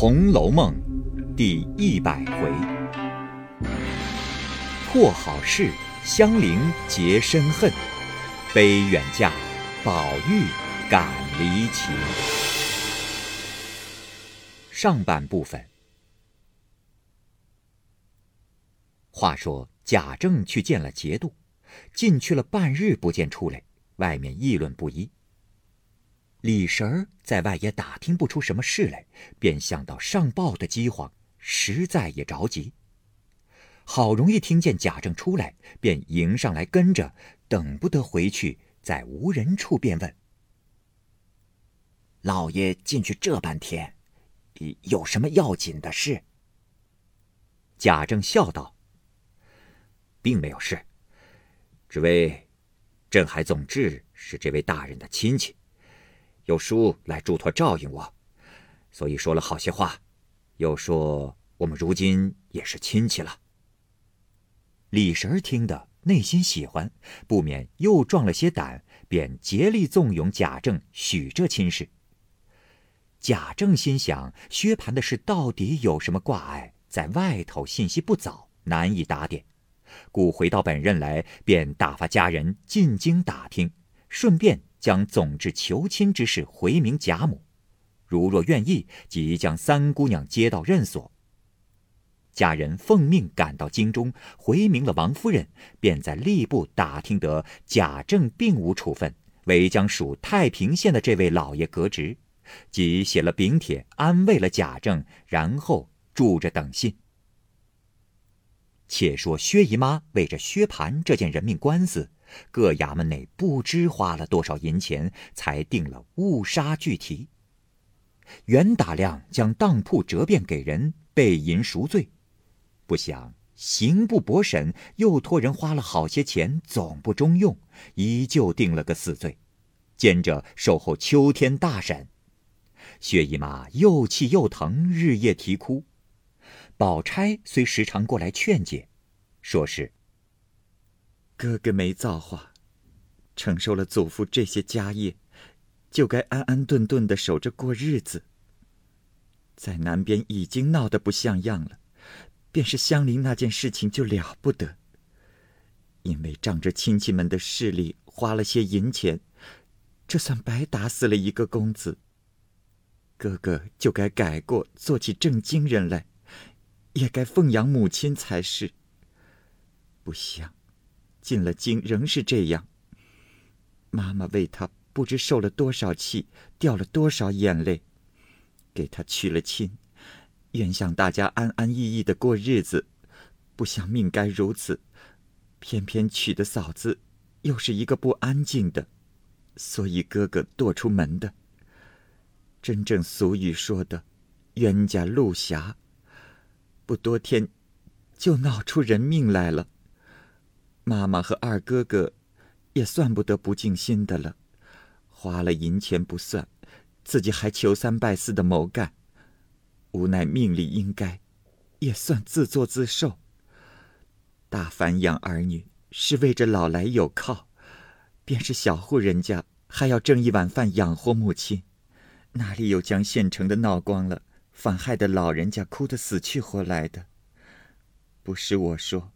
红楼梦》第一百回：破好事，相邻结深恨；悲远嫁，宝玉感离情。上半部分。话说贾政去见了节度，进去了半日不见出来，外面议论不一。李婶儿在外也打听不出什么事来，便想到上报的饥荒，实在也着急。好容易听见贾政出来，便迎上来跟着，等不得回去，在无人处便问：“老爷进去这半天，有什么要紧的事？”贾政笑道：“并没有事，只为镇海总治是这位大人的亲戚。”有书来嘱托照应我，所以说了好些话，又说我们如今也是亲戚了。李婶儿听得内心喜欢，不免又壮了些胆，便竭力纵容贾政许这亲事。贾政心想，薛蟠的事到底有什么挂碍，在外头信息不早，难以打点，故回到本任来，便打发家人进京打听，顺便。将总之求亲之事回明贾母，如若愿意，即将三姑娘接到任所。家人奉命赶到京中，回明了王夫人，便在吏部打听得贾政并无处分，唯将属太平县的这位老爷革职，即写了禀帖安慰了贾政，然后住着等信。且说薛姨妈为着薛蟠这件人命官司。各衙门内不知花了多少银钱，才定了误杀具题。原打量将当铺折变给人，备银赎罪，不想刑部驳审，又托人花了好些钱，总不中用，依旧定了个死罪。兼着守候秋天大审，薛姨妈又气又疼，日夜啼哭。宝钗虽时常过来劝解，说是。哥哥没造化，承受了祖父这些家业，就该安安顿顿的守着过日子。在南边已经闹得不像样了，便是相邻那件事情就了不得。因为仗着亲戚们的势力，花了些银钱，这算白打死了一个公子。哥哥就该改过，做起正经人来，也该奉养母亲才是。不想。进了京仍是这样。妈妈为他不知受了多少气，掉了多少眼泪，给他娶了亲，原想大家安安逸逸的过日子，不想命该如此，偏偏娶的嫂子又是一个不安静的，所以哥哥堕出门的。真正俗语说的“冤家路狭”，不多天就闹出人命来了。妈妈和二哥哥，也算不得不尽心的了，花了银钱不算，自己还求三拜四的谋干，无奈命里应该，也算自作自受。大凡养儿女是为着老来有靠，便是小户人家还要挣一碗饭养活母亲，哪里有将现成的闹光了，反害得老人家哭得死去活来的？不是我说。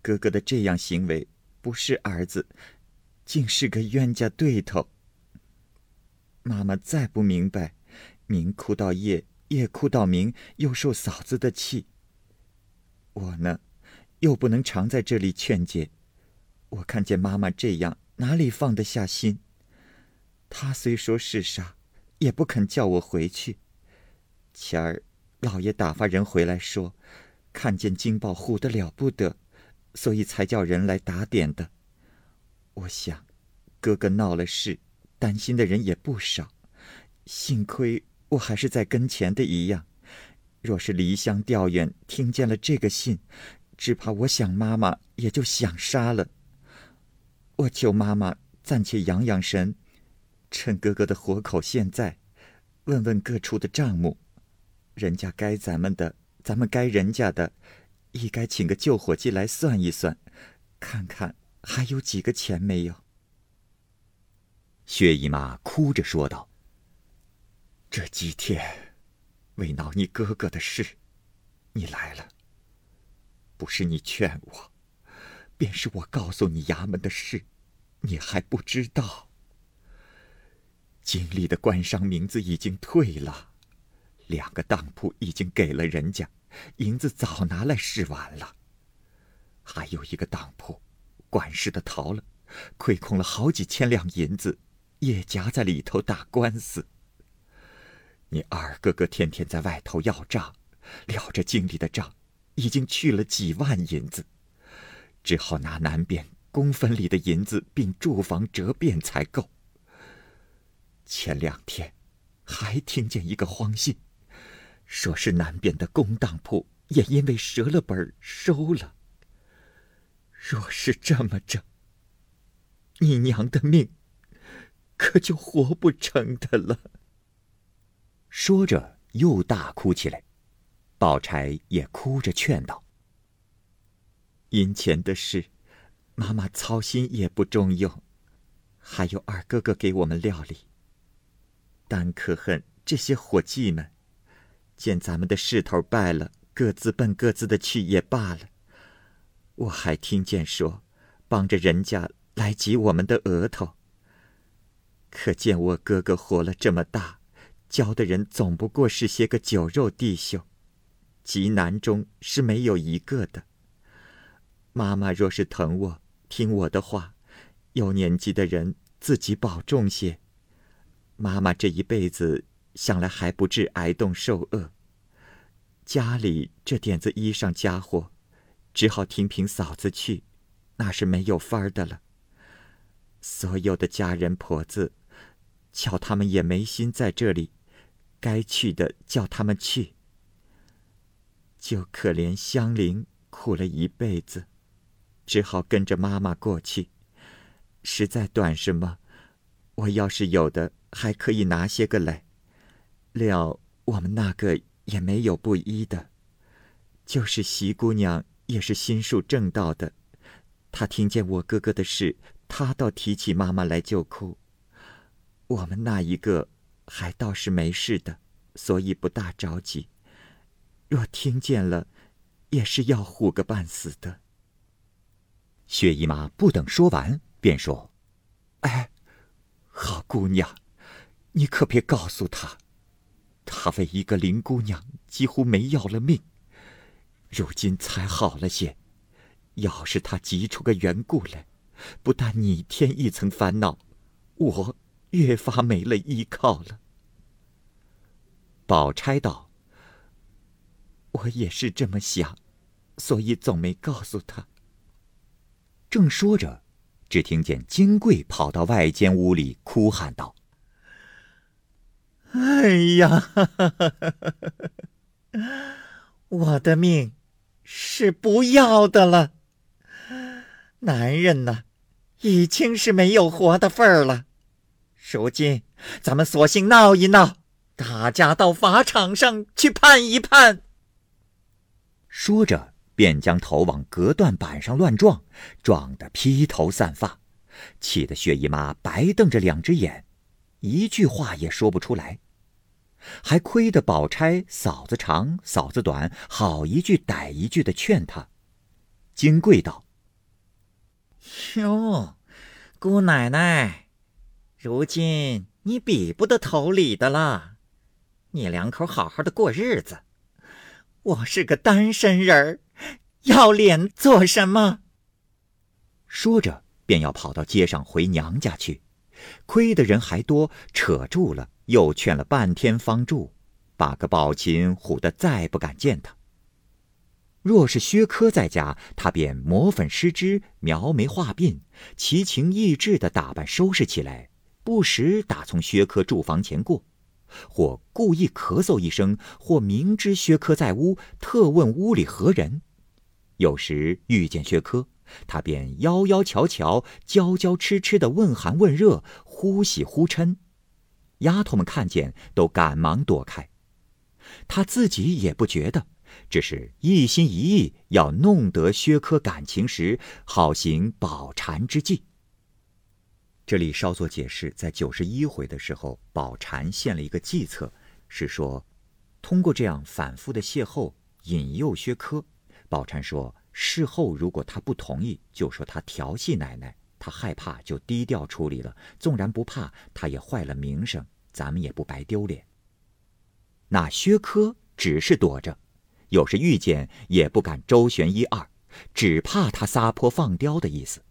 哥哥的这样行为，不是儿子，竟是个冤家对头。妈妈再不明白，明哭到夜，夜哭到明，又受嫂子的气。我呢，又不能常在这里劝解。我看见妈妈这样，哪里放得下心？他虽说是傻，也不肯叫我回去。前儿老爷打发人回来说，看见金豹唬得了不得。所以才叫人来打点的。我想，哥哥闹了事，担心的人也不少。幸亏我还是在跟前的一样。若是离乡调远，听见了这个信，只怕我想妈妈也就想杀了。我求妈妈暂且养养神，趁哥哥的活口现在，问问各处的账目，人家该咱们的，咱们该人家的。亦该请个救火计来算一算，看看还有几个钱没有。薛姨妈哭着说道：“这几天为闹你哥哥的事，你来了。不是你劝我，便是我告诉你衙门的事，你还不知道。经历的官商名字已经退了，两个当铺已经给了人家，银子早拿来试完了。还有一个当铺，管事的逃了，亏空了好几千两银子，也夹在里头打官司。你二哥哥天天在外头要账，了着经理的账，已经去了几万银子，只好拿南边公分里的银子并住房折变才够。前两天，还听见一个荒信，说是南边的公当铺也因为折了本收了。若是这么着，你娘的命，可就活不成的了。说着，又大哭起来。宝钗也哭着劝道：“银钱的事，妈妈操心也不中用，还有二哥哥给我们料理。但可恨这些伙计们，见咱们的势头败了，各自奔各自的去也罢了。我还听见说，帮着人家来挤我们的额头。可见我哥哥活了这么大。”教的人总不过是些个酒肉弟兄，极难中是没有一个的。妈妈若是疼我，听我的话，有年纪的人自己保重些。妈妈这一辈子想来还不至挨冻受饿，家里这点子衣裳家伙，只好听凭嫂子去，那是没有法儿的了。所有的家人婆子，瞧他们也没心在这里。该去的叫他们去，就可怜香菱苦了一辈子，只好跟着妈妈过去。实在短什么，我要是有的，还可以拿些个来。料我们那个也没有不依的，就是席姑娘也是心术正道的，她听见我哥哥的事，她倒提起妈妈来就哭。我们那一个。还倒是没事的，所以不大着急。若听见了，也是要唬个半死的。薛姨妈不等说完，便说：“哎，好姑娘，你可别告诉他，他为一个林姑娘几乎没要了命，如今才好了些。要是他急出个缘故来，不但你添一层烦恼，我……”越发没了依靠了。宝钗道：“我也是这么想，所以总没告诉他。”正说着，只听见金贵跑到外间屋里，哭喊道：“哎呀，我的命是不要的了！男人呢，已经是没有活的份儿了。”如今，咱们索性闹一闹，大家到法场上去判一判。说着，便将头往隔断板上乱撞，撞得披头散发，气得薛姨妈白瞪着两只眼，一句话也说不出来。还亏得宝钗嫂子长嫂子短，好一句歹一句的劝她。金贵道：“哟，姑奶奶。”如今你比不得头里的了，你两口好好的过日子，我是个单身人儿，要脸做什么？说着便要跑到街上回娘家去，亏的人还多，扯住了，又劝了半天方住，把个宝琴唬得再不敢见他。若是薛科在家，他便抹粉施脂，描眉画鬓，奇情异致的打扮收拾起来。不时打从薛科住房前过，或故意咳嗽一声，或明知薛科在屋，特问屋里何人。有时遇见薛科，他便妖妖巧巧、娇娇痴痴的问寒问热，忽喜忽嗔。丫头们看见都赶忙躲开，他自己也不觉得，只是一心一意要弄得薛科感情时，好行保缠之计。这里稍作解释，在九十一回的时候，宝蟾献了一个计策，是说，通过这样反复的邂逅，引诱薛科。宝蟾说：“事后如果他不同意，就说他调戏奶奶，他害怕就低调处理了。纵然不怕，他也坏了名声，咱们也不白丢脸。”那薛科只是躲着，有时遇见也不敢周旋一二，只怕他撒泼放刁的意思。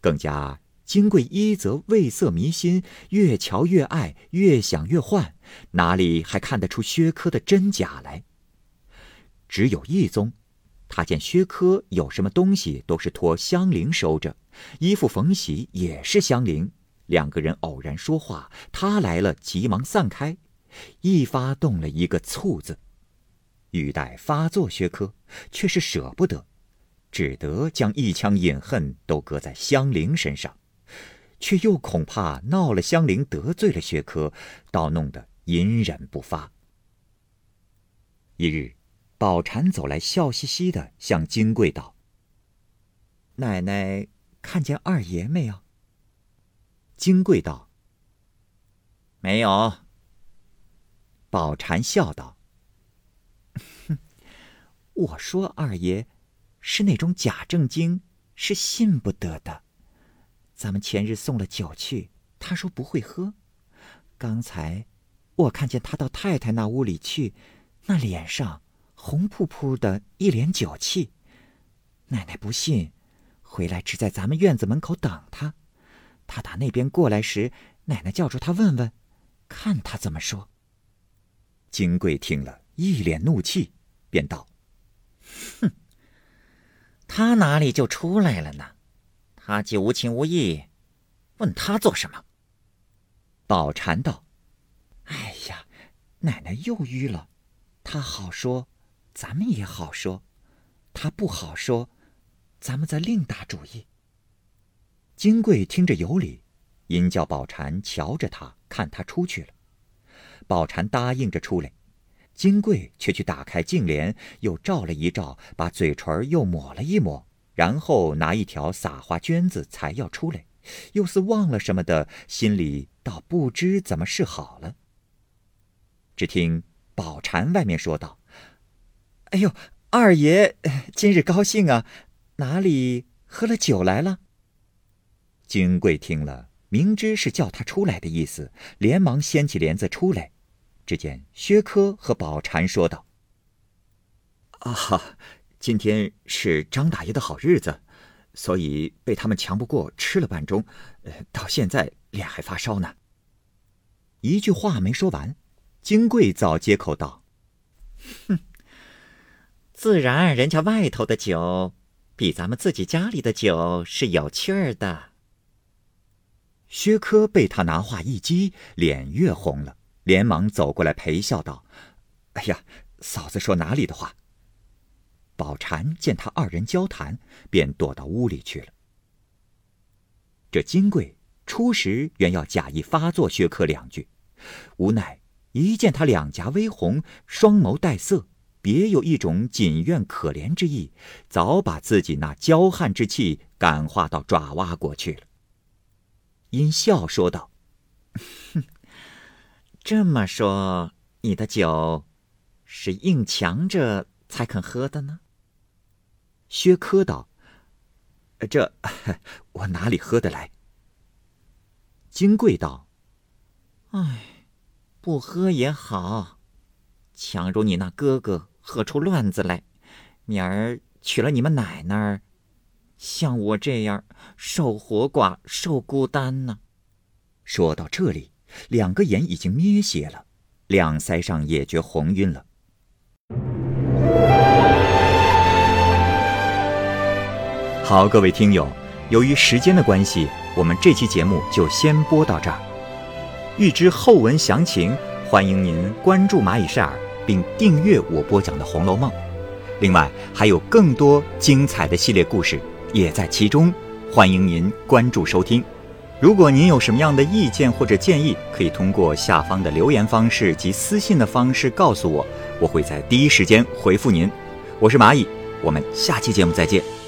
更加金贵一则味色迷心，越瞧越爱，越想越幻，哪里还看得出薛科的真假来？只有一宗。他见薛科有什么东西都是托香菱收着，衣服缝洗也是香菱。两个人偶然说话，他来了，急忙散开，一发动了一个醋字。欲待发作薛科，却是舍不得，只得将一腔隐恨都搁在香菱身上，却又恐怕闹了香菱得罪了薛科，倒弄得隐忍不发。一日。宝蟾走来，笑嘻嘻的向金贵道：“奶奶看见二爷没有？”金贵道：“没有。”宝蟾笑道：“哼，我说二爷是那种假正经，是信不得的。咱们前日送了酒去，他说不会喝。刚才我看见他到太太那屋里去，那脸上……”红扑扑的一脸酒气，奶奶不信，回来只在咱们院子门口等他。他打那边过来时，奶奶叫住他问问，看他怎么说。金贵听了一脸怒气，便道：“哼，他哪里就出来了呢？他既无情无义，问他做什么？”宝蟾道：“哎呀，奶奶又迂了，他好说。”咱们也好说，他不好说，咱们再另打主意。金贵听着有理，因叫宝蟾瞧着他，看他出去了。宝蟾答应着出来，金贵却去打开镜帘，又照了一照，把嘴唇又抹了一抹，然后拿一条撒花绢子才要出来，又似忘了什么的，心里倒不知怎么是好了。只听宝蟾外面说道。哎呦，二爷今日高兴啊，哪里喝了酒来了？金贵听了，明知是叫他出来的意思，连忙掀起帘子出来。只见薛科和宝蟾说道：“啊，今天是张大爷的好日子，所以被他们强不过吃了半盅，到现在脸还发烧呢。”一句话没说完，金贵早接口道：“哼。”自然，人家外头的酒比咱们自己家里的酒是有趣儿的。薛科被他拿话一激，脸越红了，连忙走过来陪笑道：“哎呀，嫂子说哪里的话？”宝蟾见他二人交谈，便躲到屋里去了。这金贵初时原要假意发作薛科两句，无奈一见他两颊微红，双眸带色。别有一种谨怨可怜之意，早把自己那娇悍之气感化到爪哇国去了。因笑说道：“哼，这么说，你的酒是硬强着才肯喝的呢？”薛科道：“这 我哪里喝得来？”金贵道：“哎，不喝也好，强如你那哥哥。”喝出乱子来，明儿娶了你们奶奶，像我这样受活寡、受孤单呢。说到这里，两个眼已经眯斜了，两腮上也觉红晕了。好，各位听友，由于时间的关系，我们这期节目就先播到这儿。欲知后文详情，欢迎您关注蚂蚁晒尔。并订阅我播讲的《红楼梦》，另外还有更多精彩的系列故事也在其中，欢迎您关注收听。如果您有什么样的意见或者建议，可以通过下方的留言方式及私信的方式告诉我，我会在第一时间回复您。我是蚂蚁，我们下期节目再见。